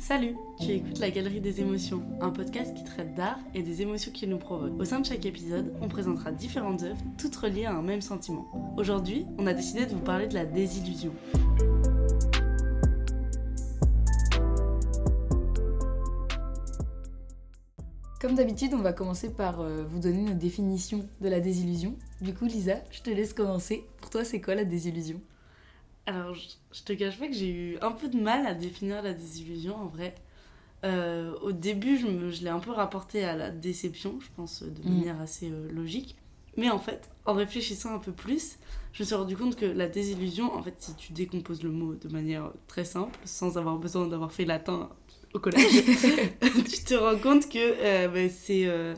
Salut, tu écoutes La Galerie des émotions, un podcast qui traite d'art et des émotions qui nous provoquent. Au sein de chaque épisode, on présentera différentes œuvres, toutes reliées à un même sentiment. Aujourd'hui, on a décidé de vous parler de la désillusion. Comme d'habitude, on va commencer par euh, vous donner notre définition de la désillusion. Du coup, Lisa, je te laisse commencer. Pour toi, c'est quoi la désillusion? Alors, je, te cache pas que j'ai eu un peu de mal à définir la désillusion en vrai. Euh, au début, je, me- je l'ai un peu rapporté à la déception, je pense, de Mm. manière assez euh, logique. Mais en fait, en réfléchissant un peu plus, je me suis rendu compte que la désillusion, en fait, si tu décomposes le mot de manière très simple, sans avoir besoin d'avoir fait latin au collège, tu te rends compte que euh, ben, c'est. euh,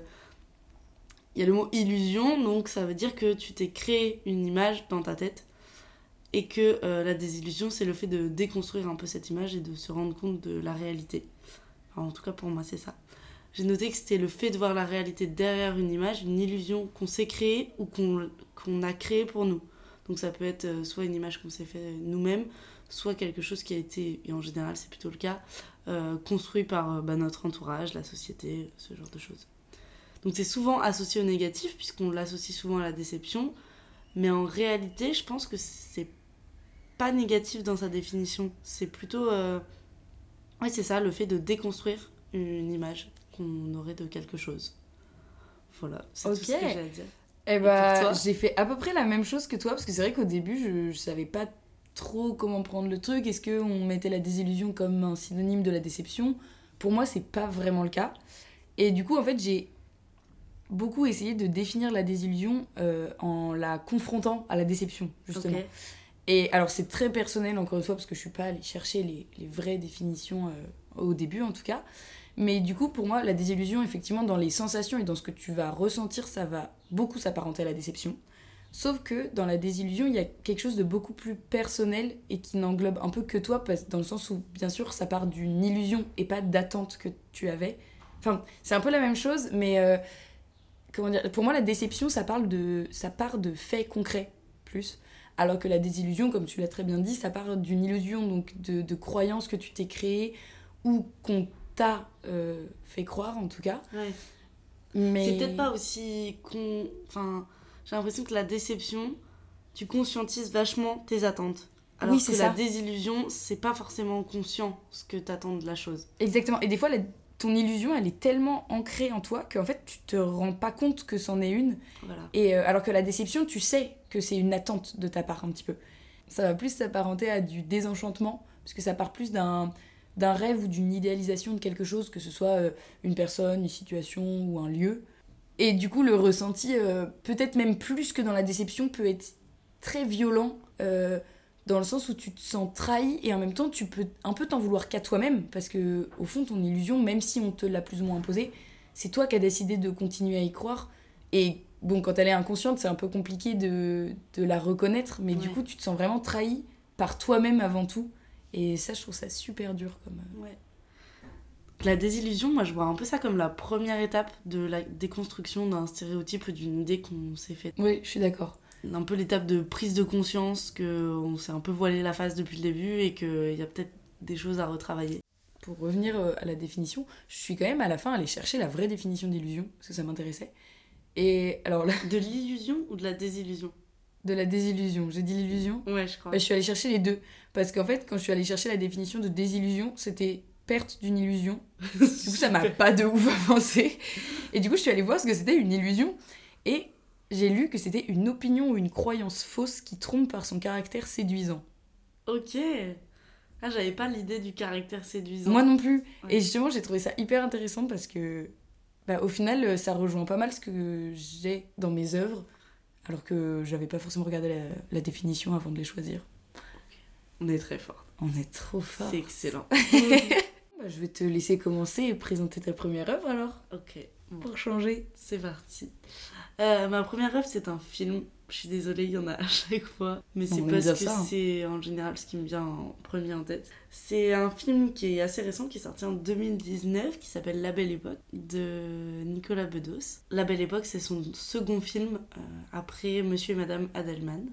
Il y a le mot illusion, donc ça veut dire que tu t'es créé une image dans ta tête et que euh, la désillusion, c'est le fait de déconstruire un peu cette image et de se rendre compte de la réalité. En tout cas, pour moi, c'est ça. J'ai noté que c'était le fait de voir la réalité derrière une image, une illusion qu'on s'est créée ou qu'on qu'on a créée pour nous. Donc ça peut être euh, soit une image qu'on s'est fait nous-mêmes, soit quelque chose qui a été, et en général c'est plutôt le cas, euh, construit par bah, notre entourage, la société, ce genre de choses. Donc c'est souvent associé au négatif, puisqu'on l'associe souvent à la déception, mais en réalité, je pense que c'est pas négatif dans sa définition. C'est plutôt. Euh... Oui, c'est ça, le fait de déconstruire une image qu'on aurait de quelque chose. Voilà, c'est tout ce que j'ai à dire. Eh bah, j'ai fait à peu près la même chose que toi, parce que c'est vrai qu'au début, je, je savais pas trop comment prendre le truc. Est-ce qu'on mettait la désillusion comme un synonyme de la déception? Pour moi, c'est pas vraiment le cas. Et du coup, en fait, j'ai beaucoup essayé de définir la désillusion euh, en la confrontant à la déception, justement. Et alors, c'est très personnel, encore une fois, parce que je suis pas allée chercher les, vraies définitions euh, au début, en tout cas. Mais du coup, pour moi, la désillusion, effectivement, dans les sensations et dans ce que tu vas ressentir, ça va beaucoup s'apparenter à la déception. Sauf que dans la désillusion, il y a quelque chose de beaucoup plus personnel et qui n'englobe un peu que toi, dans le sens où, bien sûr, ça part d'une illusion et pas d'attente que tu avais. Enfin, c'est un peu la même chose, mais euh, comment dire Pour moi, la déception, ça, parle de, ça part de faits concrets, plus. Alors que la désillusion, comme tu l'as très bien dit, ça part d'une illusion, donc de, de croyances que tu t'es créées ou qu'on t'a euh, fait croire, en tout cas. Ouais. Mais... C'est peut-être pas aussi con. Enfin, j'ai l'impression que la déception, tu conscientises vachement tes attentes. Alors Oui, que c'est la désillusion, c'est pas forcément conscient ce que t'attends de la chose. Exactement. Et des fois, la- ton illusion, elle est tellement ancrée en toi qu'en fait, tu te rends pas compte que c'en est une. Voilà. Et euh, alors que la déception, tu sais que c'est une attente de ta part un petit peu. Ça va plus s'apparenter à du désenchantement, parce que ça part plus d'un d'un rêve ou d'une idéalisation de quelque chose, que ce soit euh, une personne, une situation ou un lieu. Et du coup, le ressenti, euh, peut-être même plus que dans la déception, peut être très violent, euh, dans le sens où tu te sens trahi et en même temps, tu peux un peu t'en vouloir qu'à toi-même, parce que au fond, ton illusion, même si on te l'a plus ou moins imposée, c'est toi qui as décidé de continuer à y croire. Et bon, quand elle est inconsciente, c'est un peu compliqué de, de la reconnaître, mais du coup, tu te sens vraiment trahi par toi-même avant tout. Et ça, je trouve ça super dur comme. euh, Ouais. La désillusion, moi je vois un peu ça comme la première étape de la déconstruction d'un stéréotype ou d'une idée qu'on s'est faite. Oui, je suis d'accord. Un peu l'étape de prise de conscience qu'on s'est un peu voilé la face depuis le début et qu'il y a peut-être des choses à retravailler. Pour revenir euh, à la définition, je suis quand même à la fin allée chercher la vraie définition d'illusion, parce que ça m'intéressait. Et alors là, De l'illusion ou de la désillusion de la désillusion, j'ai dit l'illusion Ouais, je crois. Bah, je suis allée chercher les deux. Parce qu'en fait, quand je suis allée chercher la définition de désillusion, c'était perte d'une illusion. Du coup, ça m'a pas de ouf avancé. Et du coup, je suis allée voir ce que c'était une illusion. Et j'ai lu que c'était une opinion ou une croyance fausse qui trompe par son caractère séduisant. Ok. Ah, j'avais pas l'idée du caractère séduisant. Moi non plus. Ouais. Et justement, j'ai trouvé ça hyper intéressant parce que, bah, au final, euh, ça rejoint pas mal ce que j'ai dans mes œuvres. Alors que j'avais pas forcément regardé la, la définition avant de les choisir. On est très fort. On est trop fort. C'est excellent. Bah, je vais te laisser commencer et présenter ta première œuvre alors, ok. Pour changer. C'est parti. Euh, ma première œuvre, c'est un film. Je suis désolée, il y en a à chaque fois. Mais c'est parce que hein. c'est en général ce qui me vient en premier en tête. C'est un film qui est assez récent, qui est sorti en 2019, qui s'appelle La Belle Époque, de Nicolas Bedos. La Belle Époque, c'est son second film euh, après Monsieur et Madame Adelman.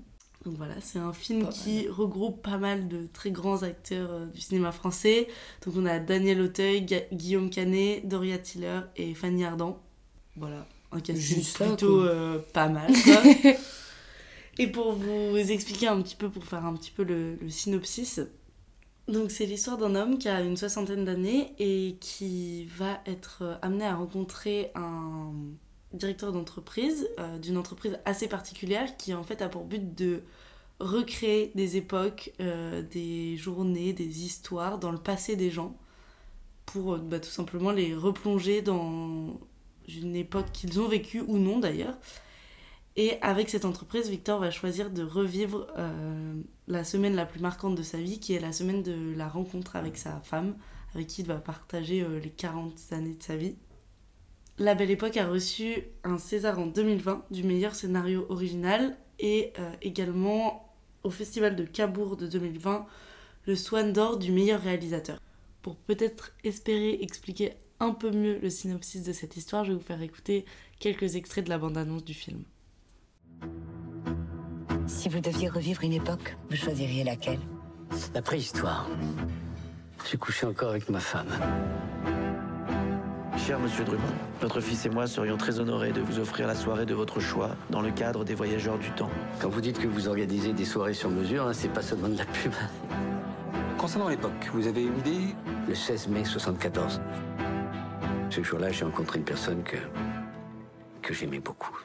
Donc voilà, c'est un film Pas qui regroupe pas mal de très grands acteurs euh, du cinéma français. Donc on a Daniel Auteuil, Ga- Guillaume Canet, Doria Tiller et Fanny Ardant. Voilà, un casting plutôt euh, pas mal. quoi. et pour vous expliquer un petit peu, pour faire un petit peu le, le synopsis, donc c'est l'histoire d'un homme qui a une soixantaine d'années et qui va être euh, amené à rencontrer un directeur d'entreprise, euh, d'une entreprise assez particulière qui en fait a pour but de recréer des époques, euh, des journées, des histoires dans le passé des gens pour euh, bah, tout simplement les replonger dans une époque qu'ils ont vécue ou non d'ailleurs. Et avec cette entreprise, Victor va choisir de revivre la semaine la plus marquante de sa vie, qui est la semaine de la rencontre avec sa femme, avec qui il va partager les 40 années de sa vie. La Belle Époque a reçu un César en 2020 du meilleur scénario original et euh, également au Festival de Cabourg de 2020 le Swan d'Or du meilleur réalisateur. Pour peut-être espérer expliquer un peu mieux le synopsis de cette histoire, je vais vous faire écouter quelques extraits de la bande-annonce du film. Si vous deviez revivre une époque, vous choisiriez laquelle? La préhistoire. J'ai couché encore avec ma femme. Cher Monsieur Drummond, votre fils et moi serions très honorés de vous offrir la soirée de votre choix dans le cadre des Voyageurs du Temps. Quand vous dites que vous organisez des soirées sur mesure, hein, c'est pas seulement de la pub. Concernant l'époque, vous avez une idée? Le 16 mai 74. Ce jour-là, j'ai rencontré une personne que. que j'aimais beaucoup.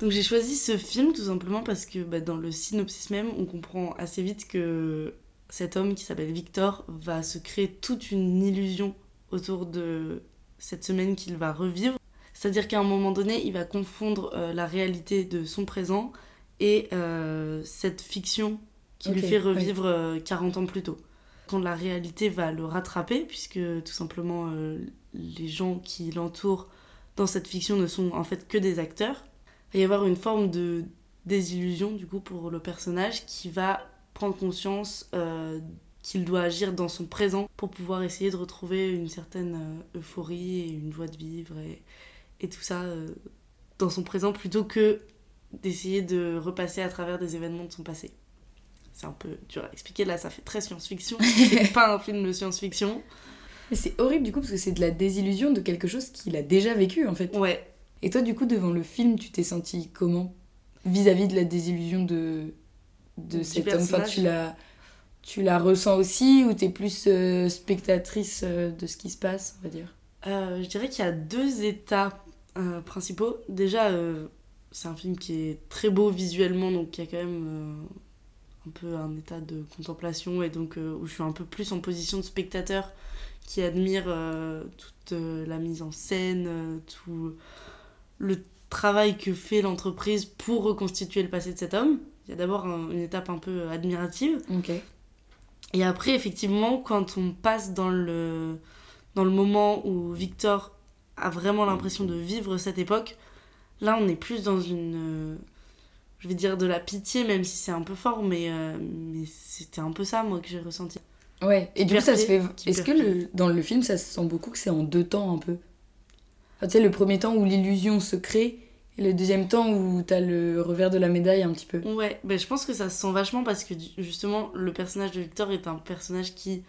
Donc j'ai choisi ce film tout simplement parce que bah, dans le synopsis même, on comprend assez vite que cet homme qui s'appelle Victor va se créer toute une illusion autour de cette semaine qu'il va revivre. C'est-à-dire qu'à un moment donné, il va confondre euh, la réalité de son présent et euh, cette fiction qui lui fait revivre euh, 40 ans plus tôt. Quand la réalité va le rattraper, puisque tout simplement les gens qui l'entourent dans cette fiction ne sont en fait que des acteurs, il va y avoir une forme de désillusion du coup pour le personnage qui va prendre conscience euh, qu'il doit agir dans son présent pour pouvoir essayer de retrouver une certaine euh, euphorie et une joie de vivre et, et tout ça euh, dans son présent plutôt que d'essayer de repasser à travers des événements de son passé. C'est un peu dur à expliquer, là ça fait très science-fiction, c'est pas un film de science-fiction. Mais c'est horrible du coup parce que c'est de la désillusion de quelque chose qu'il a déjà vécu en fait. Ouais, Et toi du coup devant le film tu t'es senti comment? Vis-à-vis de la désillusion de, de cet homme Enfin tu la, tu la ressens aussi ou t'es plus euh, spectatrice euh, de ce qui se passe on va dire? Euh, je dirais qu'il y a deux états principaux. Déjà, c'est un film qui est très beau visuellement, donc il y a quand même un peu un état de contemplation et donc où je suis un peu plus en position de spectateur qui admire toute la mise en scène, tout le travail que fait l'entreprise pour reconstituer le passé de cet homme. Il y a d'abord un- une étape un peu admirative. Ok. Et après, effectivement, quand on passe dans le, dans le moment où Victor a vraiment l'impression de vivre cette époque, là, on est plus dans une. euh, je vais dire de la pitié, même si c'est un peu fort, mais, euh, mais c'était un peu ça, moi, que j'ai ressenti. Ouais, et du coup ça se fait... Est-ce que le, dans le film ça se sent beaucoup que c'est en deux temps un peu? Tu sais le premier temps où l'illusion se crée et le deuxième temps où t'as le revers de la médaille un petit peu. Ouais, ben, je pense que ça se sent vachement parce que justement, le personnage de Victor est un personnage qui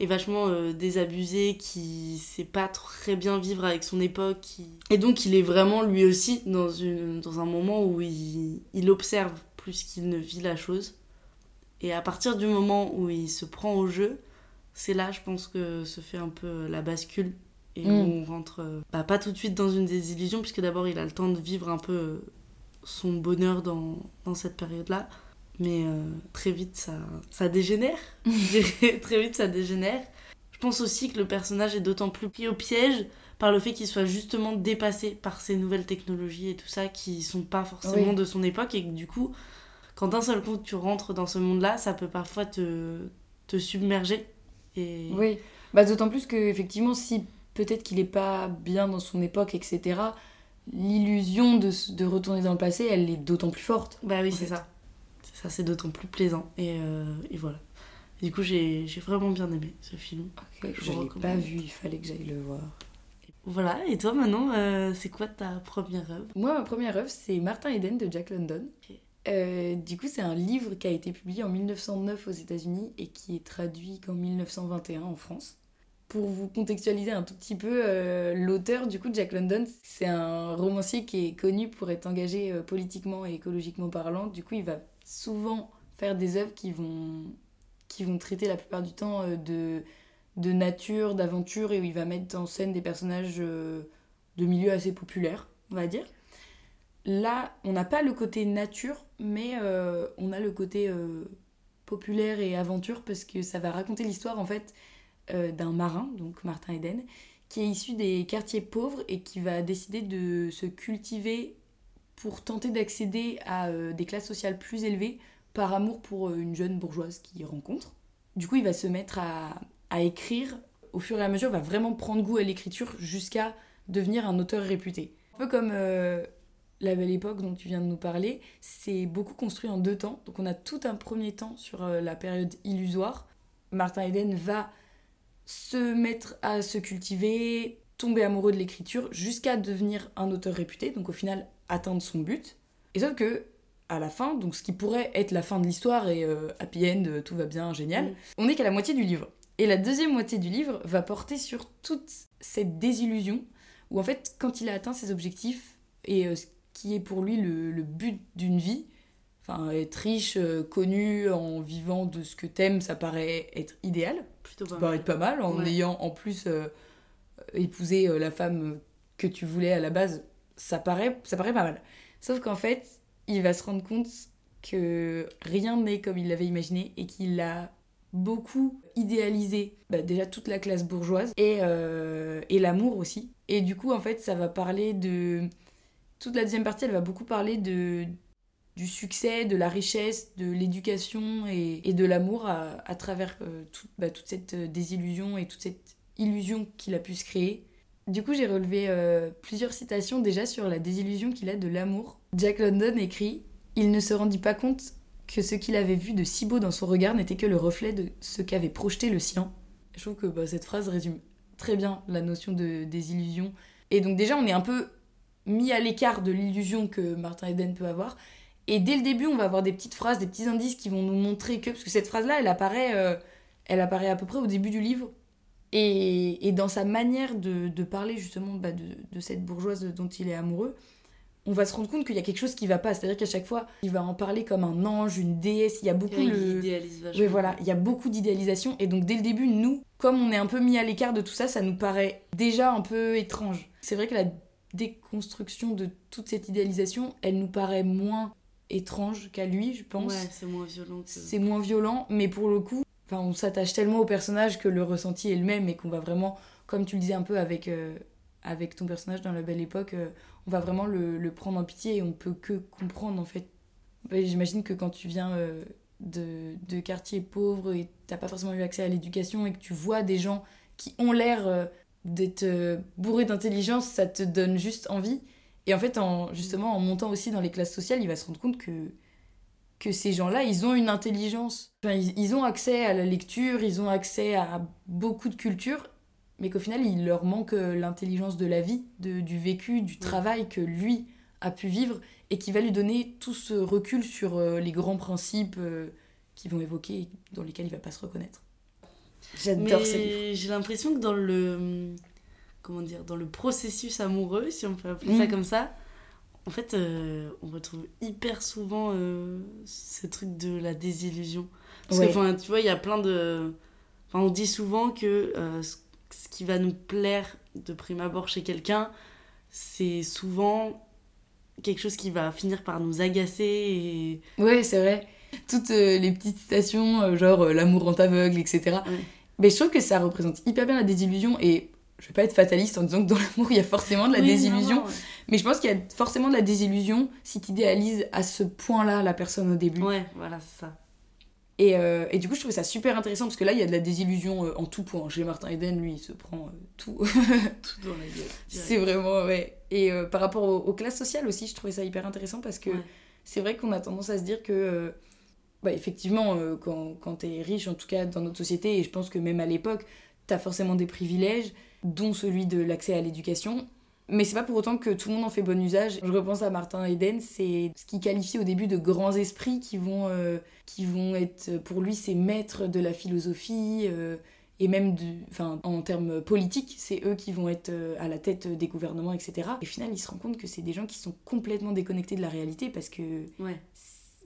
est vachement euh, désabusé, qui sait pas très bien vivre avec son époque. qui- Et donc, il est vraiment lui aussi dans, une, dans un moment où il, il observe plus qu'il ne vit la chose. Et à partir du moment où il se prend au jeu, c'est là, je pense, que se fait un peu la bascule. Et Mm. on rentre, euh, bah, pas tout de suite dans une désillusion, puisque d'abord il a le temps de vivre un peu euh, son bonheur dans, dans cette période-là. Mais euh, très vite, ça, ça dégénère. Je dirais. très vite, ça dégénère. Je pense aussi que le personnage est d'autant plus pris au piège par le fait qu'il soit justement dépassé par ces nouvelles technologies et tout ça qui sont pas forcément Oui. de son époque et que du coup, quand d'un seul coup tu rentres dans ce monde-là, ça peut parfois te, te submerger. Et... Oui, bah, d'autant plus que effectivement si peut-être qu'il est pas bien dans son époque, etc., l'illusion de, retourner dans le passé, elle est d'autant plus forte. Bah oui, c'est ça. C'est ça, c'est d'autant plus plaisant. Et, euh, et voilà. Du coup, j'ai vraiment bien aimé ce film. Je vous l'ai pas vu, il fallait que j'aille le voir. Voilà, et toi maintenant, euh, c'est quoi ta première œuvre? Moi, ma première œuvre, c'est Martin Eden de Jack London. Euh, du coup, c'est un livre qui a été publié en 1909 aux États-Unis et qui est traduit qu'en 1921 en France. Pour vous contextualiser un tout petit peu, euh, l'auteur, du coup, Jack London, c'est un romancier qui est connu pour être engagé euh, politiquement et écologiquement parlant. Du coup, il va souvent faire des œuvres qui vont, qui vont traiter la plupart du temps euh, de, de nature, d'aventure, et où il va mettre en scène des personnages de milieux assez populaires, on va dire. Là, on n'a pas le côté nature, mais on a le côté populaire et aventure parce que ça va raconter l'histoire en fait euh, d'un marin, donc Martin Eden, qui est issu des quartiers pauvres et qui va décider de se cultiver pour tenter d'accéder à euh, des classes sociales plus élevées par amour pour euh, une jeune bourgeoise qu'il rencontre. Du coup, il va se mettre à, écrire. Au fur et à mesure, va vraiment prendre goût à l'écriture jusqu'à devenir un auteur réputé. Un peu comme La Belle Époque dont tu viens de nous parler, c'est beaucoup construit en deux temps. Donc on a tout un premier temps sur la période illusoire. Martin Eden va se mettre à se cultiver, tomber amoureux de l'écriture jusqu'à devenir un auteur réputé, donc au final atteindre son but. Et sauf que à la fin, donc ce qui pourrait être la fin de l'histoire et euh, happy end, euh, tout va bien, génial, Mm. on n'est qu'à la moitié du livre. Et la deuxième moitié du livre va porter sur toute cette désillusion, où en fait, quand il a atteint ses objectifs et euh, ce qui est pour lui le, le but d'une vie, enfin être riche, euh, connu, en vivant de ce que t'aimes, ça paraît être idéal, Plutôt ça pas paraît mal. être pas mal, en Ouais. ayant en plus euh, épousé euh, la femme que tu voulais à la base, ça paraît, ça paraît pas mal. Sauf qu'en fait, il va se rendre compte que rien n'est comme il l'avait imaginé et qu'il a beaucoup idéalisé bah, déjà toute la classe bourgeoise et, et l'amour aussi. Et du coup, en fait, ça va parler de... Toute la deuxième partie, elle va beaucoup parler de du succès, de la richesse, de l'éducation et, et de l'amour à, travers euh, bah, toute cette euh, désillusion et toute cette illusion qu'il a pu se créer. Du coup, j'ai relevé euh, plusieurs citations déjà sur la désillusion qu'il a de l'amour. Jack London écrit Il ne se rendit pas compte que ce qu'il avait vu de si beau dans son regard n'était que le reflet de ce qu'avait projeté le sien. Je trouve que bah, cette phrase résume très bien la notion de désillusion. Et donc déjà, on est un peu mis à l'écart de l'illusion que Martin Eden peut avoir. Et dès le début, on va avoir des petites phrases, des petits indices qui vont nous montrer que... Parce que cette phrase-là, elle apparaît, euh, elle apparaît à peu près au début du livre. Et, et dans sa manière de, de parler justement bah, de, de cette bourgeoise dont il est amoureux, on va se rendre compte qu'il y a quelque chose qui va pas. C'est-à-dire qu'à chaque fois, il va en parler comme un ange, une déesse. Il y a beaucoup Il le... vachement. Oui, voilà, il y a beaucoup d'idéalisation. Et donc, dès le début, nous, comme on est un peu mis à l'écart de tout ça, ça nous paraît déjà un peu étrange. C'est vrai que la déconstruction de toute cette idéalisation, elle nous paraît moins étrange qu'à lui, je pense. Ouais, c'est moins violent que. C'est moins violent, mais pour le coup, enfin, on s'attache tellement au personnage que le ressenti est le même et qu'on va vraiment, comme tu le disais un peu avec, euh, avec ton personnage dans La Belle Époque, euh, on va vraiment le, le prendre en pitié et on peut que comprendre en fait. J'imagine que quand tu viens euh, de, de quartiers pauvres et t'as pas forcément eu accès à l'éducation et que tu vois des gens qui ont l'air d'être bourrés d'intelligence, ça te donne juste envie. Et en fait, en, justement, en montant aussi dans les classes sociales, il va se rendre compte que que ces gens-là, ils ont une intelligence. Enfin, ils, ils ont accès à la lecture, ils ont accès à beaucoup de culture, mais qu'au final, il leur manque euh, l'intelligence de la vie, de- du vécu, du travail que lui a pu vivre, et qui va lui donner tout ce recul sur euh, les grands principes euh, qu'ils vont évoquer et dans lesquels il va pas se reconnaître. J'adore ce livre. J'ai l'impression que dans le. Comment dire Dans le processus amoureux, si on peut appeler ça Mm. comme ça, en fait, euh, on retrouve hyper souvent euh, ce truc de la désillusion. Parce Ouais. que, enfin, tu vois, il y a plein de. Enfin, on dit souvent que euh, ce qui va nous plaire de prime abord chez quelqu'un, c'est souvent quelque chose qui va finir par nous agacer et. Ouais, c'est vrai. Toutes les petites citations, genre l'amour rend aveugle, etc. Ouais. Mais je trouve que ça représente hyper bien la désillusion et je vais pas être fataliste en disant que dans l'amour il y a forcément de la Oui, désillusion, non, non, mais je pense qu'il y a forcément de la désillusion si tu idéalises à ce point-là la personne au début. Ouais, voilà, c'est ça. Et, euh, et du coup, je trouvais ça super intéressant parce que là il y a de la désillusion euh, en tout point. Chez Martin Eden, lui, il se prend euh, tout. Tout dans la gueule. c'est vraiment, ouais. Et par rapport aux, aux classes sociales aussi, je trouvais ça hyper intéressant parce que Ouais. c'est vrai qu'on a tendance à se dire que, bah, effectivement, quand, quand t'es riche, en tout cas dans notre société, et je pense que même à l'époque, t'as forcément des privilèges, dont celui de l'accès à l'éducation. Mais c'est pas pour autant que tout le monde en fait bon usage. Je repense à Martin Eden, c'est ce qu'il qualifie au début de grands esprits qui vont, euh, qui vont être, pour lui, ces maîtres de la philosophie, euh, et même du, enfin, en termes politiques, c'est eux qui vont être euh, à la tête des gouvernements, etc. Et au final, il se rend compte que c'est des gens qui sont complètement déconnectés de la réalité parce que Ouais.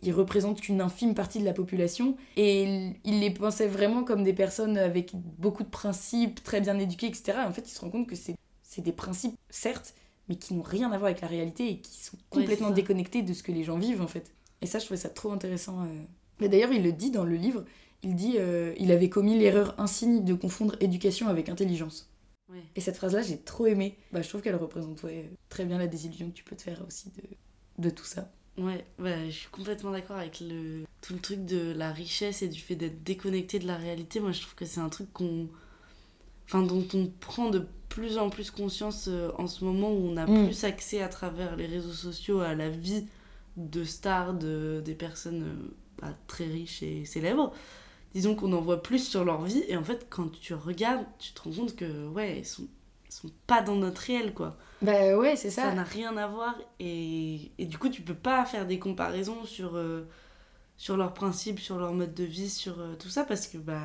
Ils représentent qu'une infime partie de la population et il les pensait vraiment comme des personnes avec beaucoup de principes, très bien éduquées, etc. Et en fait, il se rend compte que c'est des principes, certes, mais qui n'ont rien à voir avec la réalité et qui sont complètement déconnectés de ce que les gens vivent, en fait. Et ça, je trouvais ça trop intéressant. euh. Mais d'ailleurs, il le dit dans le livre, il dit euh, il avait commis l'erreur insigne de confondre éducation avec intelligence. Ouais. Et cette phrase-là, j'ai trop aimé. Bah, je trouve qu'elle représente ouais, très bien la désillusion que tu peux te faire aussi de, de tout ça. Ouais, bah, je suis complètement d'accord avec le, tout le truc de la richesse et du fait d'être déconnecté de la réalité. Moi, je trouve que c'est un truc qu'on. Enfin, dont on prend de plus en plus conscience euh, en ce moment où on a Mm. plus accès à travers les réseaux sociaux à la vie de stars, de, des personnes euh, bah, très riches et célèbres. Disons qu'on en voit plus sur leur vie et en fait, quand tu regardes, tu te rends compte que, ouais, ils sont, sont pas dans notre réel, quoi Bah ouais, c'est ça ça. n'a rien à voir et, et du coup tu peux pas faire des comparaisons sur euh, sur leurs principes sur leur mode de vie sur euh, tout ça parce que bah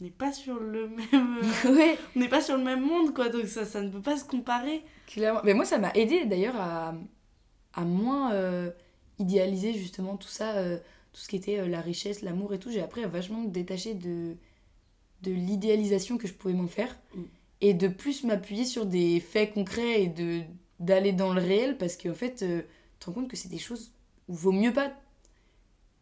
on n'est pas sur le même ouais, on n'est pas sur le même monde quoi donc ça ça ne peut pas se comparer clairement. Mais moi, ça m'a aidé d'ailleurs à, à moins euh, idéaliser justement tout ça, tout ce qui était la richesse, l'amour et tout. J'ai appris à vachement me détacher de, de l'idéalisation que je pouvais m'en faire Mm. Et de plus m'appuyer sur des faits concrets et de d'aller dans le réel parce qu'en fait, euh, tu te rends compte que c'est des choses où vaut mieux pas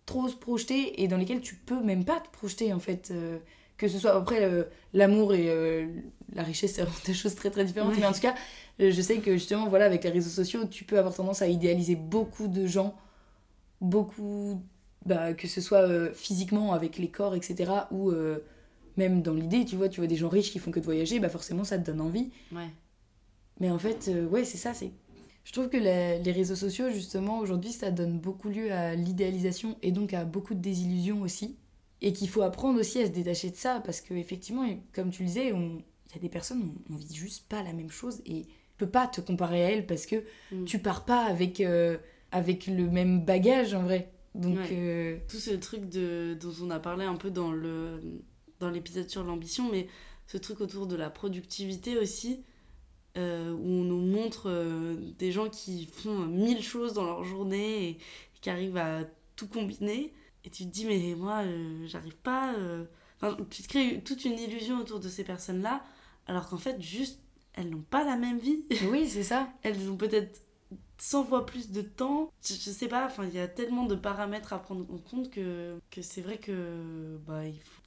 trop se projeter et dans lesquelles tu peux même pas te projeter en fait. euh, que ce soit après euh, l'amour et euh, la richesse, c'est vraiment deux choses très très différentes. Ouais. Mais en tout cas, je sais que justement, voilà, avec les réseaux sociaux, tu peux avoir tendance à idéaliser beaucoup de gens, beaucoup, bah, que ce soit euh, physiquement avec les corps, etc., ou même dans l'idée, tu vois, tu vois des gens riches qui font que de voyager, bah forcément ça te donne envie. ouais Mais en fait, euh, ouais, c'est ça, c'est. Je trouve que la- les réseaux sociaux, justement, aujourd'hui, ça donne beaucoup lieu à l'idéalisation et donc à beaucoup de désillusions aussi. Et qu'il faut apprendre aussi à se détacher de ça, parce qu'effectivement, comme tu le disais, il y a des personnes, on, on vit juste pas la même chose et tu peux pas te comparer à elles parce que Mm. tu pars pas avec, euh, avec le même bagage en vrai. Donc, Ouais. euh, tout ce truc de, dont on a parlé un peu dans le dans l'épisode sur l'ambition mais ce truc autour de la productivité aussi euh, où on nous montre euh, des gens qui font mille choses dans leur journée et, qui arrivent à tout combiner et tu te dis mais moi euh, j'arrive pas. Enfin, tu te crées toute une illusion autour de ces personnes là alors qu'en fait juste elles n'ont pas la même vie oui, c'est ça. elles ont peut-être 100 fois plus de temps. Je, je sais pas, enfin, il y a tellement de paramètres à prendre en compte que, que c'est vrai que bah, il faut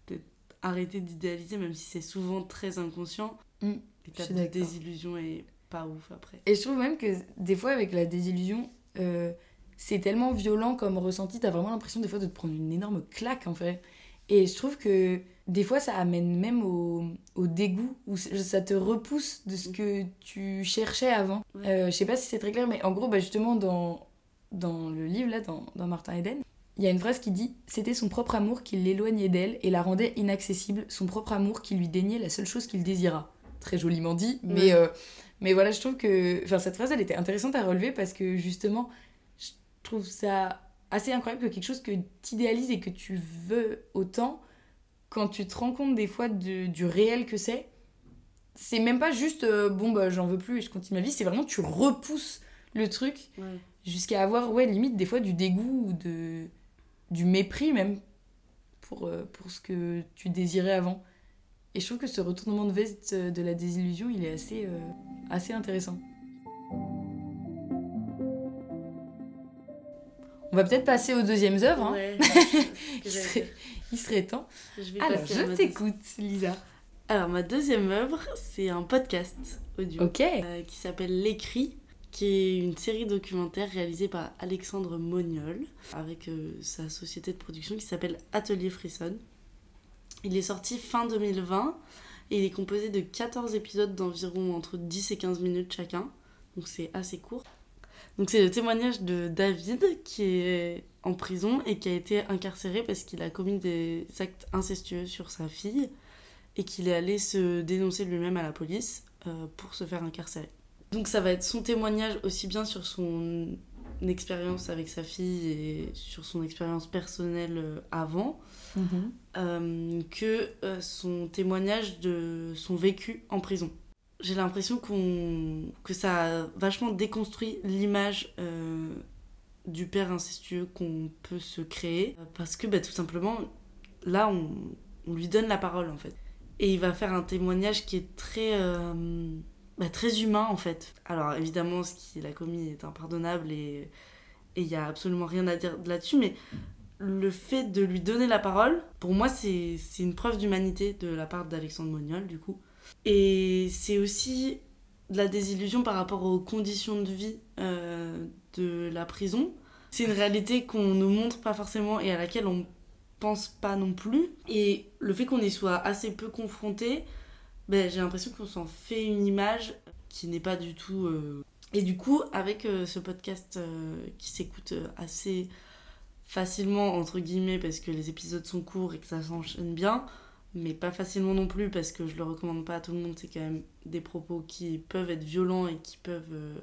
arrêter d'idéaliser, même si c'est souvent très inconscient. Mm, L'étape suis de désillusion est pas ouf après. Et je trouve même que des fois, avec la désillusion, euh, c'est tellement violent comme ressenti, t'as vraiment l'impression des fois de te prendre une énorme claque en fait. Et je trouve que des fois, ça amène même au, au dégoût, ou ça te repousse de ce que tu cherchais avant. Ouais. Euh, je sais pas si c'est très clair, mais en gros, bah, justement, dans, dans le livre, là, dans, dans Martin Eden, il y a une phrase qui dit C'était son propre amour qui l'éloignait d'elle et la rendait inaccessible, son propre amour qui lui déniait la seule chose qu'il désira. Très joliment dit, mais, Ouais. euh, mais voilà, je trouve que enfin, cette phrase, elle était intéressante à relever parce que justement, je trouve ça assez incroyable que quelque chose que tu idéalises et que tu veux autant, quand tu te rends compte des fois de- du réel que c'est, c'est même pas juste euh, bon, bah j'en veux plus et je continue ma vie, c'est vraiment tu repousses le truc Ouais. jusqu'à avoir, ouais, limite des fois du dégoût ou de, du mépris même pour, euh, pour ce que tu désirais avant. Et je trouve que ce retournement de veste euh, de la désillusion, il est assez, euh, assez intéressant. On va peut-être passer aux deuxièmes œuvres. hein. Ouais, il, serait, dire. il serait temps. Je Alors, je t'écoute, Lisa. Alors, ma deuxième œuvre, c'est un podcast audio euh, qui s'appelle L'écrit, qui est une série documentaire réalisée par Alexandre Moniol avec euh, sa société de production qui s'appelle Atelier Frisson. Il est sorti fin 2020 et il est composé de 14 épisodes d'environ entre 10 et 15 minutes chacun, donc c'est assez court. Donc c'est le témoignage de David qui est en prison et qui a été incarcéré parce qu'il a commis des actes incestueux sur sa fille et qu'il est allé se dénoncer lui-même à la police euh, pour se faire incarcérer. Donc ça va être son témoignage aussi bien sur son expérience avec sa fille et sur son expérience personnelle euh, avant, euh, que euh, son témoignage de son vécu en prison. J'ai l'impression qu'on que ça a vachement déconstruit l'image euh, du père incestueux qu'on peut se créer. Parce que bah, tout simplement, là, on, on lui donne la parole en fait. Et il va faire un témoignage qui est très, euh, bah, très humain en fait. Alors évidemment, ce qu'il a commis est impardonnable et et il n'y a absolument rien à dire là-dessus, mais le fait de lui donner la parole, pour moi, c'est c'est une preuve d'humanité de la part d'Alexandre Moniol, du coup. Et c'est aussi de la désillusion par rapport aux conditions de vie euh, de la prison. C'est une réalité qu'on ne montre pas forcément et à laquelle on pense pas non plus. Et le fait qu'on y soit assez peu confronté, ben, j'ai l'impression qu'on s'en fait une image qui n'est pas du tout... euh, Et du coup, avec euh, ce podcast euh, qui s'écoute assez facilement, entre guillemets, parce que les épisodes sont courts et que ça s'enchaîne bien, mais pas facilement non plus parce que je le recommande pas à tout le monde, c'est quand même des propos qui peuvent être violents et qui peuvent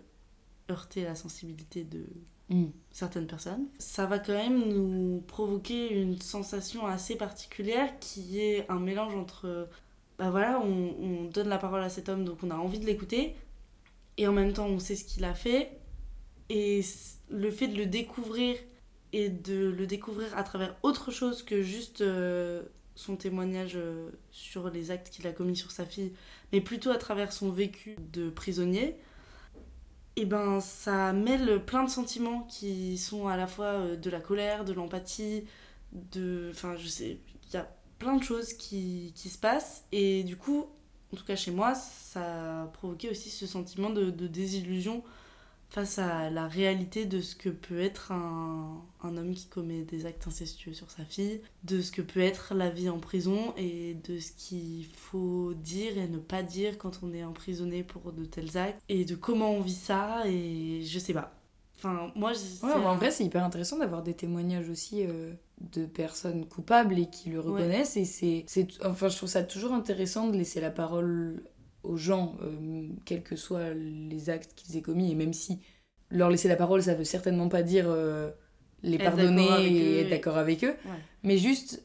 heurter la sensibilité de Mm. certaines personnes. Ça va quand même nous provoquer une sensation assez particulière qui est un mélange entre, bah voilà, on, on donne la parole à cet homme donc on a envie de l'écouter et en même temps on sait ce qu'il a fait et le fait de le découvrir et de le découvrir à travers autre chose que juste euh, son témoignage euh, sur les actes qu'il a commis sur sa fille, mais plutôt à travers son vécu de prisonnier, et ben ça mêle plein de sentiments qui sont à la fois euh, de la colère, de l'empathie, de. Enfin, je sais, il y a plein de choses qui, se passent, et du coup, en tout cas chez moi, ça a provoqué aussi ce sentiment de, de désillusion face à la réalité de ce que peut être un, un homme qui commet des actes incestueux sur sa fille, de ce que peut être la vie en prison et de ce qu'il faut dire et ne pas dire quand on est emprisonné pour de tels actes et de comment on vit ça et je sais pas. Enfin, moi, Ouais, en vrai, c'est hyper intéressant d'avoir des témoignages aussi euh, de personnes coupables et qui le reconnaissent. Et c'est, enfin, je trouve ça toujours intéressant de laisser la parole aux gens, euh, quels que soient les actes qu'ils aient commis. Et même si leur laisser la parole, ça veut certainement pas dire euh, les Être pardonner et être d'accord avec eux, Ouais. mais juste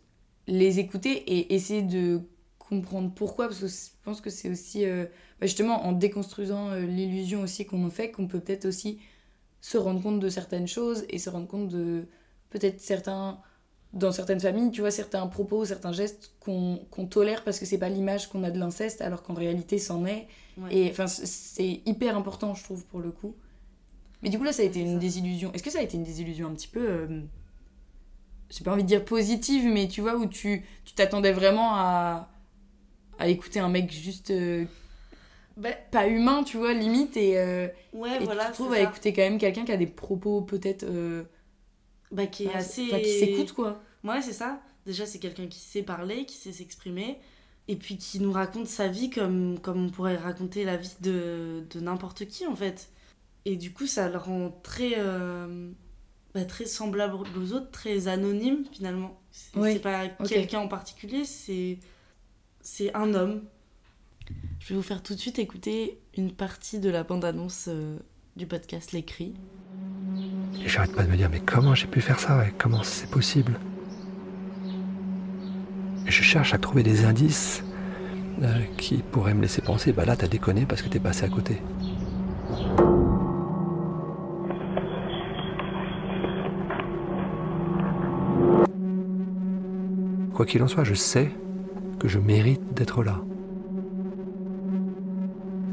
les écouter et essayer de comprendre pourquoi, parce que je pense que c'est aussi, euh, bah, justement, en déconstruisant l'illusion aussi qu'on en fait, qu'on peut peut-être aussi se rendre compte de certaines choses et se rendre compte de peut-être certains dans certaines familles tu vois certains propos certains gestes qu'on qu'on tolère parce que c'est pas l'image qu'on a de l'inceste alors qu'en réalité c'en est Ouais. et enfin c'est hyper important je trouve pour le coup mais du coup là ça a été une ça. désillusion est-ce que ça a été une désillusion un petit peu euh, j'ai pas envie de dire positive mais tu vois où tu tu t'attendais vraiment à à écouter un mec juste euh, Bah, pas humain tu vois limite et euh, ouais, et voilà. tu te à écouter quand même quelqu'un qui a des propos peut-être euh, Bah, qui est enfin, assez. enfin, qui s'écoute quoi Ouais, c'est ça. Déjà, c'est quelqu'un qui sait parler, qui sait s'exprimer, et puis qui nous raconte sa vie comme, comme on pourrait raconter la vie de, de n'importe qui, en fait. Et du coup, ça le rend très, euh, bah, très semblable aux autres, très anonyme, finalement. C'est Oui, pas quelqu'un en particulier, c'est c'est un homme. Je vais vous faire tout de suite écouter une partie de la bande-annonce euh, du podcast. Et j'arrête pas de me dire, mais comment j'ai pu faire ça et comment c'est possible? Je cherche à trouver des indices euh, qui pourraient me laisser penser, bah là t'as déconné parce que t'es passé à côté. Quoi qu'il en soit, je sais que je mérite d'être là.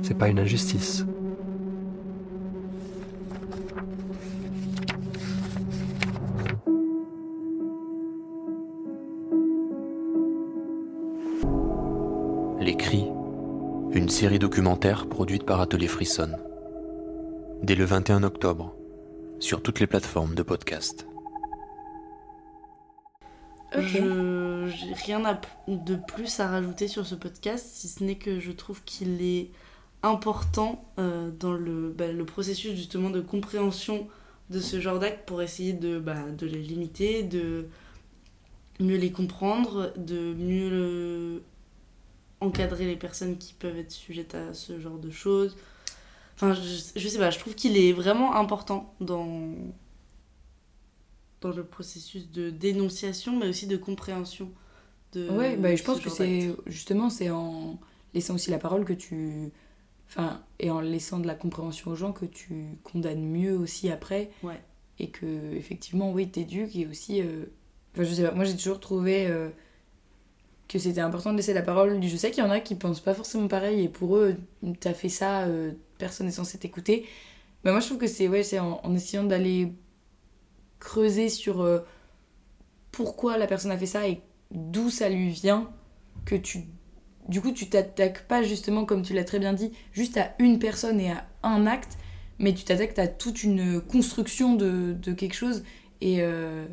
C'est pas une injustice. Les Cris, une série documentaire produite par Atelier Frisson. Dès le 21 octobre, sur toutes les plateformes de podcast. Ok. Je j'ai rien à de plus à rajouter sur ce podcast, si ce n'est que je trouve qu'il est important euh, dans le, bah, le processus justement de compréhension de ce genre d'actes pour essayer de, bah, de les limiter, de mieux les comprendre, de mieux le- encadrer les personnes qui peuvent être sujettes à ce genre de choses. Enfin, je, je sais pas, je trouve qu'il est vraiment important dans, dans le processus de dénonciation, mais aussi de compréhension. De Ouais, bah, je pense que c'est justement c'est en laissant aussi la parole que tu enfin et en laissant de la compréhension aux gens que tu condamnes mieux aussi après. Ouais. et que effectivement oui t'éduques et aussi euh, enfin je sais pas moi j'ai toujours trouvé euh, que c'était important de laisser la parole. Je sais qu'il y en a qui pensent pas forcément pareil et pour eux t'as fait ça euh, personne n'est censé t'écouter. Mais moi je trouve que c'est ouais c'est en, en essayant d'aller creuser sur pourquoi la personne a fait ça et d'où ça lui vient que tu du coup tu t'attaques pas justement comme tu l'as très bien dit juste à une personne et à un acte mais tu t'attaques à toute une construction de, de quelque chose et, euh,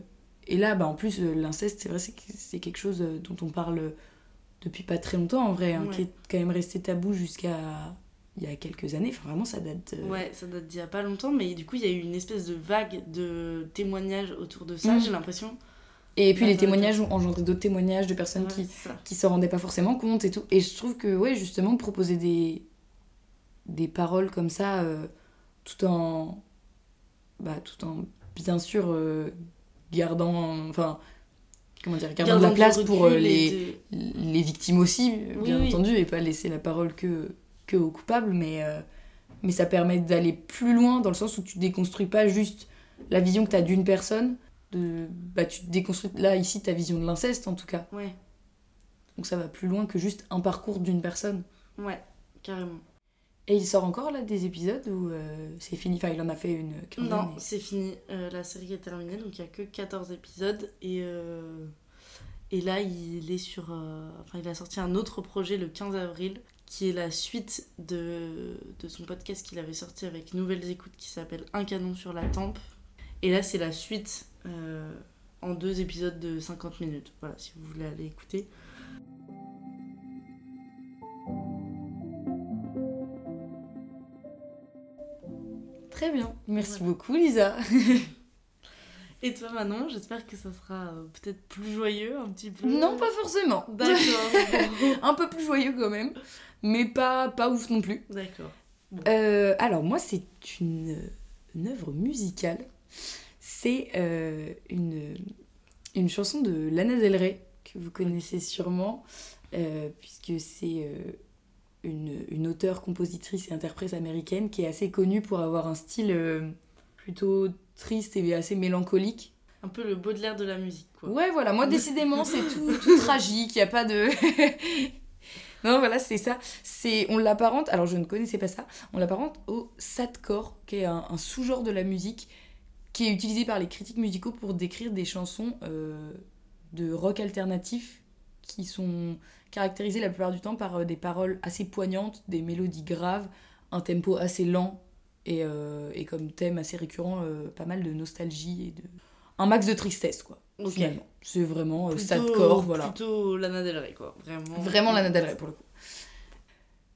et là bah en plus euh, l'inceste c'est vrai c'est que c'est quelque chose euh, dont on parle depuis pas très longtemps en vrai hein, Ouais. qui est quand même resté tabou jusqu'à il y a quelques années enfin vraiment ça date Ouais, ça date d'il y a pas longtemps, mais du coup, il y a eu une espèce de vague de témoignages autour de ça, Mm. j'ai l'impression. Et puis les doit témoignages ont engendré d'autres témoignages de personnes Ouais, qui qui s'en rendaient pas forcément compte et tout. Et je trouve que, ouais, justement, proposer des, des paroles comme ça, euh, tout en. Bah, tout en, bien sûr, euh, gardant. Enfin. Comment dire Gardant de la place pour euh, les, de- les victimes aussi, Oui, bien oui. entendu, et pas laisser la parole que, que aux coupables, mais, mais ça permet d'aller plus loin dans le sens où tu déconstruis pas juste la vision que tu as d'une personne, de, bah, tu déconstruis là, ici, ta vision de l'inceste en tout cas. Ouais, Donc ça va plus loin que juste un parcours d'une personne. ouais, carrément. Et il sort encore là des épisodes où euh, c'est fini, enfin il en a fait une. Non, et- c'est fini. Euh, la série est terminée, donc il y a que 14 épisodes. Et, euh, et là, il est sur. Enfin, il a sorti un autre projet le 15 avril, qui est la suite de, de son podcast qu'il avait sorti avec Nouvelles Écoutes, qui s'appelle Un canon sur la tempe. Et là, c'est la suite euh, en deux épisodes de 50 minutes. Voilà, si vous voulez aller écouter. Très bien, merci Voilà. beaucoup Lisa. Et toi, Manon, j'espère que ça sera euh, peut-être plus joyeux un petit peu. non, pas forcément. D'accord. un peu plus joyeux quand même, mais pas, pas ouf non plus. D'accord. Euh, alors moi c'est une, une œuvre musicale. C'est euh, une, une chanson de Lana Del Rey que vous connaissez sûrement, euh, puisque c'est euh, une, une auteure, compositrice et interprète américaine qui est assez connue pour avoir un style plutôt triste et assez mélancolique. Un peu le Baudelaire de la musique, quoi. Ouais, voilà, moi décidément c'est tout, tout tragique, il n'y a pas de... non, voilà, c'est ça. C'est, on l'apparente, alors je ne connaissais pas ça, on l'apparente au sadcore, qui est un, un sous-genre de la musique qui est utilisé par les critiques musicaux pour décrire des chansons euh, de rock alternatif qui sont caractérisées la plupart du temps par euh, des paroles assez poignantes, des mélodies graves, un tempo assez lent et, euh, et comme thème assez récurrent, euh, pas mal de nostalgie et de... Un max de tristesse, quoi. Ok. Finalement. C'est vraiment Plutôt- sadcore, voilà. Plutôt Lana Del Rey, quoi. Vraiment. Vraiment Lana Del Rey pour le coup.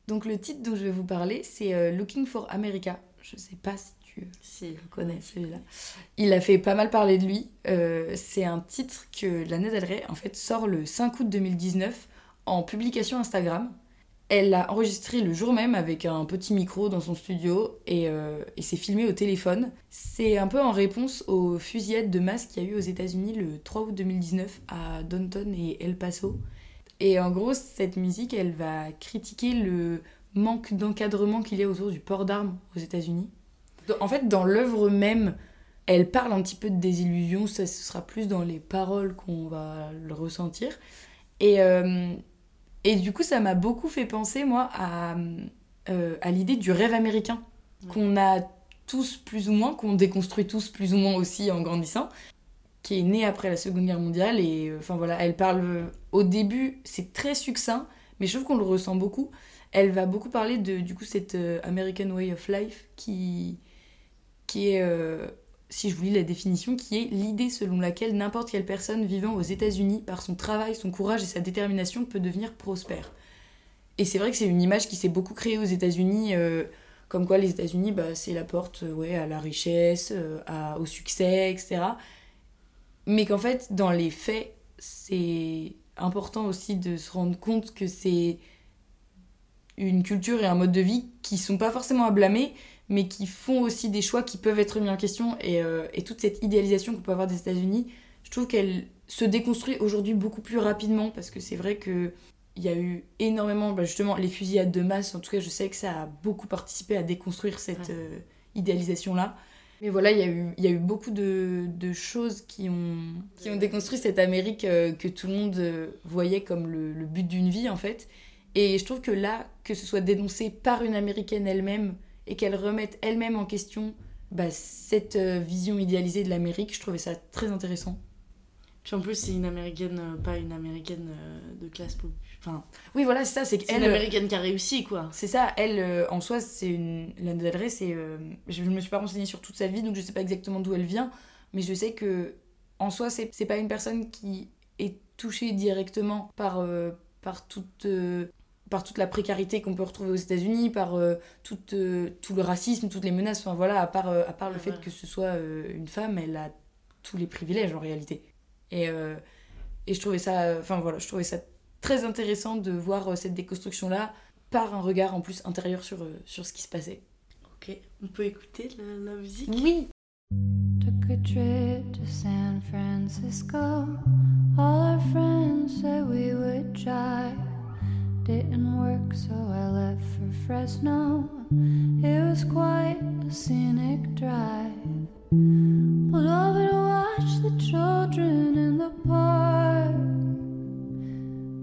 Donc le titre dont je vais vous parler, c'est Looking for America. Je sais pas si Si. le connais celui-là. Il a fait pas mal parler de lui. Euh, c'est un titre que Lana Del Rey en fait sort le 5 août 2019 en publication Instagram. Elle l'a enregistré le jour même avec un petit micro dans son studio et, euh, et c'est filmé au téléphone. C'est un peu en réponse aux fusillades de masse qu'il y a eu aux États-Unis le 3 août 2019 à Downton et El Paso. Et en gros, cette musique, elle va critiquer le manque d'encadrement qu'il y a autour du port d'armes aux États-Unis. En fait, dans l'œuvre même, elle parle un petit peu de désillusion, ça ce sera plus dans les paroles qu'on va le ressentir. Et, euh, et du coup, ça m'a beaucoup fait penser, moi, à, euh, à l'idée du rêve américain, Ouais. qu'on a tous plus ou moins, qu'on déconstruit tous plus ou moins aussi en grandissant, qui est né après la Seconde Guerre mondiale. Et euh, enfin voilà, elle parle au début, c'est très succinct, mais je trouve qu'on le ressent beaucoup. Elle va beaucoup parler de du coup cette American Way of Life qui qui est euh, si je vous lis la définition, qui est l'idée selon laquelle n'importe quelle personne vivant aux États-Unis, par son travail, son courage et sa détermination, peut devenir prospère. Et c'est vrai que c'est une image qui s'est beaucoup créée aux États-Unis, euh, comme quoi les États-Unis, bah, c'est la porte euh, ouais, à la richesse, à- au succès, etc. Mais qu'en fait, dans les faits, c'est important aussi de se rendre compte que c'est une culture et un mode de vie qui sont pas forcément à blâmer, mais qui font aussi des choix qui peuvent être mis en question. Et, euh, et toute cette idéalisation qu'on peut avoir des États-Unis, je trouve qu'elle se déconstruit aujourd'hui beaucoup plus rapidement parce que c'est vrai que il y a eu énormément, bah, justement, les fusillades de masse. En tout cas, je sais que ça a beaucoup participé à déconstruire cette Ouais. euh, idéalisation-là. Mais voilà, il y a eu, il y a eu beaucoup de, de choses qui ont, qui ont déconstruit cette Amérique euh, que tout le monde euh, voyait comme le, le but d'une vie, en fait. Et je trouve que là, que ce soit dénoncé par une Américaine elle-même et qu'elle remette elle-même en question bah, cette euh, vision idéalisée de l'Amérique, je trouvais ça très intéressant. Puis en plus, c'est une américaine, euh, pas une américaine euh, de classe populaire. Enfin, Oui, voilà, c'est ça, c'est qu'elle... une américaine qui a réussi, quoi. C'est ça, elle, en soi, c'est une. Rey, c'est. Je ne me suis pas renseignée sur toute sa vie, donc je sais pas exactement d'où elle vient, mais je sais que, en soi, c'est c'est pas une personne qui est touchée directement par, par, toute, par toute la précarité qu'on peut retrouver aux États-Unis, par euh, toute, euh, tout le racisme, toutes les menaces, enfin voilà, à part, euh, à part le Ouais, fait que ce soit euh, une femme, elle a tous les privilèges en réalité. Et, euh, et je trouvais ça. Enfin voilà, je trouvais ça très intéressant de voir euh, cette déconstruction-là par un regard en plus intérieur sur, euh, sur ce qui se passait. Ok, on peut écouter la, la musique? Oui Took a trip to San Francisco. All our friends said we would drive. Didn't work, so I left for Fresno. It was quite a scenic drive. Pulled over to watch the children in the park.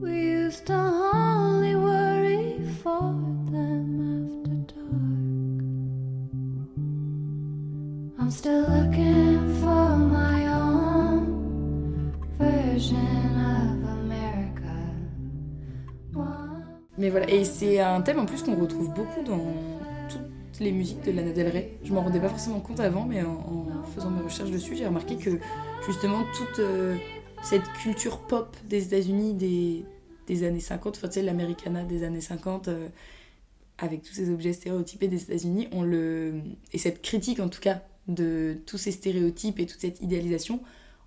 We used to only worry for them after dark. I'm still looking for my own version Mais voilà, et c'est un thème en plus qu'on retrouve beaucoup dans toutes les musiques de Lana Del Rey. Je m'en rendais pas forcément compte avant, mais en, faisant mes recherches dessus, j'ai remarqué que justement toute euh, cette culture pop des États-Unis des, années 50, enfin tu sais, l'Americana des années 50, euh, avec tous ces objets stéréotypés des États-Unis, on le. Et cette critique en tout cas de tous ces stéréotypes et toute cette idéalisation,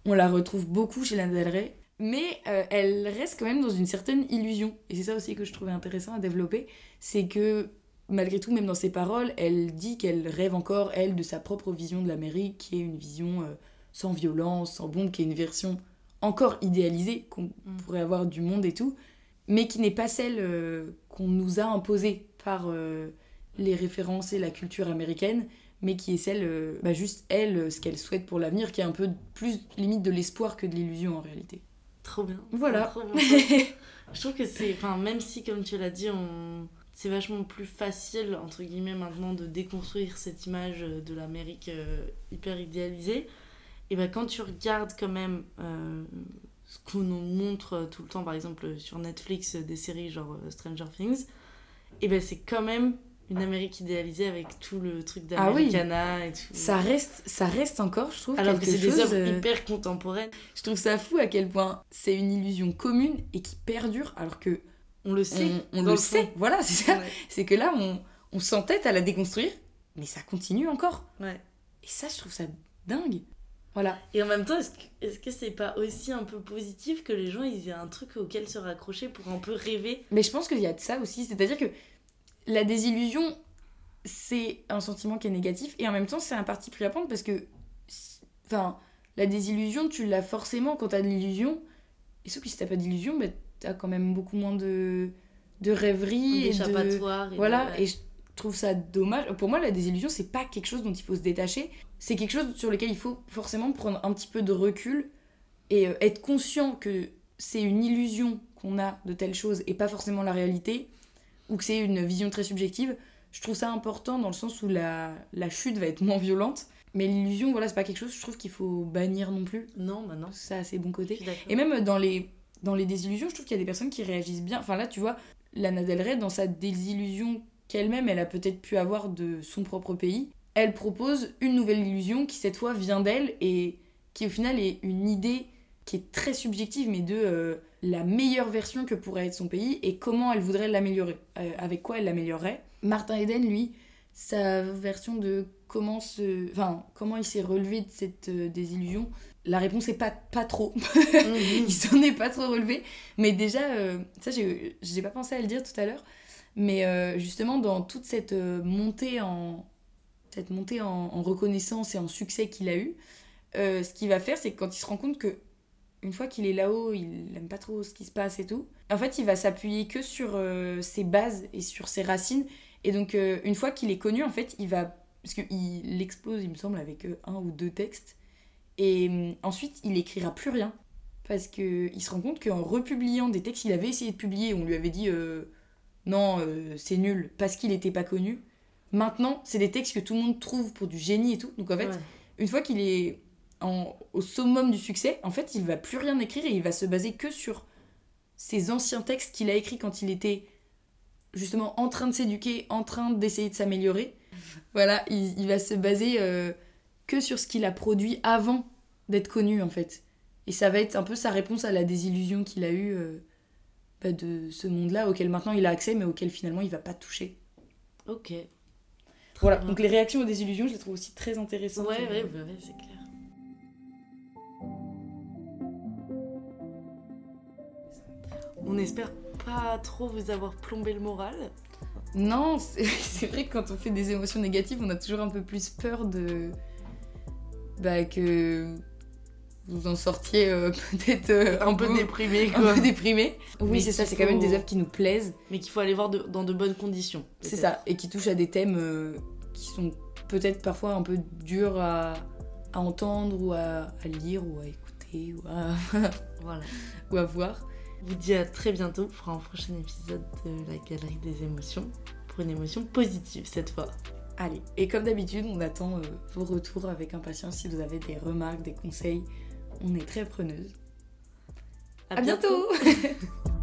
on la retrouve beaucoup chez Lana Del Rey. Mais euh, elle reste quand même dans une certaine illusion. Et c'est ça aussi que je trouvais intéressant à développer. C'est que malgré tout, même dans ses paroles, elle dit qu'elle rêve encore, elle, de sa propre vision de l'Amérique, qui est une vision euh, sans violence, sans bombe, qui est une version encore idéalisée qu'on Mm. pourrait avoir du monde et tout, mais qui n'est pas celle euh, qu'on nous a imposée par les références et la culture américaine, mais qui est celle, bah, juste elle, ce qu'elle souhaite pour l'avenir, qui est un peu plus limite de l'espoir que de l'illusion en réalité. Trop bien. Voilà. Trop bon. je trouve que c'est. Enfin, même si, comme tu l'as dit, on. C'est vachement plus facile, entre guillemets, maintenant de déconstruire cette image de l'Amérique euh, hyper idéalisée. Et ben quand tu regardes quand même euh, ce qu'on nous montre tout le temps, par exemple sur Netflix, des séries genre euh, Stranger Things, et ben c'est quand même une Amérique idéalisée avec tout le truc Ah oui. d'Americana et tout. Ça reste, ça reste encore, je trouve, Alors que c'est des œuvres euh, hyper contemporaines. Je trouve ça fou à quel point c'est une illusion commune et qui perdure, alors que On le sait. on, le sait. Voilà, c'est ça. Ouais. C'est que là, on, on s'entête à la déconstruire, mais ça continue encore. Ouais. Et ça, je trouve ça dingue. Voilà. Et en même temps, est-ce que est-ce que c'est pas aussi un peu positif que les gens ils aient un truc auquel se raccrocher pour un peu rêver? Mais je pense qu'il y a de ça aussi. C'est-à-dire que la désillusion, c'est un sentiment qui est négatif et en même temps, c'est un parti pris à prendre parce que. Enfin, la désillusion, tu l'as forcément quand t'as de l'illusion. Et sauf que si t'as pas d'illusion, bah, t'as quand même beaucoup moins de, de rêverie et de. d'échappatoire et Voilà, de- et je trouve ça dommage. Pour moi, la désillusion, c'est pas quelque chose dont il faut se détacher. C'est quelque chose sur lequel il faut forcément prendre un petit peu de recul et euh, être conscient que c'est une illusion qu'on a de telle chose et pas forcément la réalité, ou que c'est une vision très subjective. Je trouve ça important dans le sens où la, la chute va être moins violente. Mais l'illusion, voilà, c'est pas quelque chose, je trouve qu'il faut bannir non plus. Non, bah non. Ça a ses bons côtés. Et même dans les, dans les désillusions, je trouve qu'il y a des personnes qui réagissent bien. Enfin là, tu vois, Lana Del Rey, dans sa désillusion qu'elle-même, elle a peut-être pu avoir de son propre pays, elle propose une nouvelle illusion qui cette fois vient d'elle et qui au final est une idée qui est très subjective, mais de euh, la meilleure version que pourrait être son pays et comment elle voudrait l'améliorer, euh, avec quoi elle l'améliorerait. Martin Eden, lui, sa version de comment, se... enfin, comment il s'est relevé de cette euh, désillusion, la réponse est pas, pas trop. Mhm. il s'en est pas trop relevé. Mais déjà, euh, ça, j'ai j'ai pas pensé à le dire tout à l'heure. Mais euh, justement, dans toute cette montée en cette montée en, en reconnaissance et en succès qu'il a eu, euh, ce qu'il va faire, c'est que quand il se rend compte que une fois qu'il est là-haut, il n'aime pas trop ce qui se passe et tout. En fait, il va s'appuyer que sur euh, ses bases et sur ses racines. Et donc, euh, une fois qu'il est connu, en fait, il va. Parce qu'il explose, il me semble, avec euh, un ou deux textes. Et ensuite, il écrira plus rien. Parce qu'il se rend compte qu'en republiant des textes qu'il avait essayé de publier, on lui avait dit non, c'est nul, parce qu'il n'était pas connu. Maintenant, c'est des textes que tout le monde trouve pour du génie et tout. Donc, en fait, Ouais. une fois qu'il est en- au summum du succès, en fait, il va plus rien écrire et il va se baser que sur ses anciens textes qu'il a écrits quand il était justement en train de s'éduquer, en train d'essayer de s'améliorer. Voilà, il, il va se baser euh, que sur ce qu'il a produit avant d'être connu, en fait. Et ça va être un peu sa réponse à la désillusion qu'il a eue euh, bah, de ce monde-là auquel maintenant il a accès, mais auquel finalement il va pas toucher. Ok. Très Voilà, bien. donc les réactions aux désillusions, je les trouve aussi très intéressantes. Ouais, ouais, ouais, ouais, c'est clair. On espère pas trop vous avoir plombé le moral. Non, c'est vrai que quand on fait des émotions négatives, on a toujours un peu plus peur de. Bah, que vous en sortiez euh, peut-être euh, Un peu déprimé, un peu déprimé. Oui, c'est ça, c'est quand même des œuvres qui nous plaisent. Mais qu'il faut aller voir de- dans de bonnes conditions. C'est ça, et qui touchent à des thèmes euh, qui sont peut-être parfois un peu durs à, à entendre ou à, à lire ou à écouter ou à, Voilà. ou à voir. Je vous dis à très bientôt pour un prochain épisode de la Galerie des émotions. Pour une émotion positive cette fois. Allez, et comme d'habitude, on attend euh, vos retours avec impatience si vous avez des remarques, des conseils. On est très preneuse. À à bientôt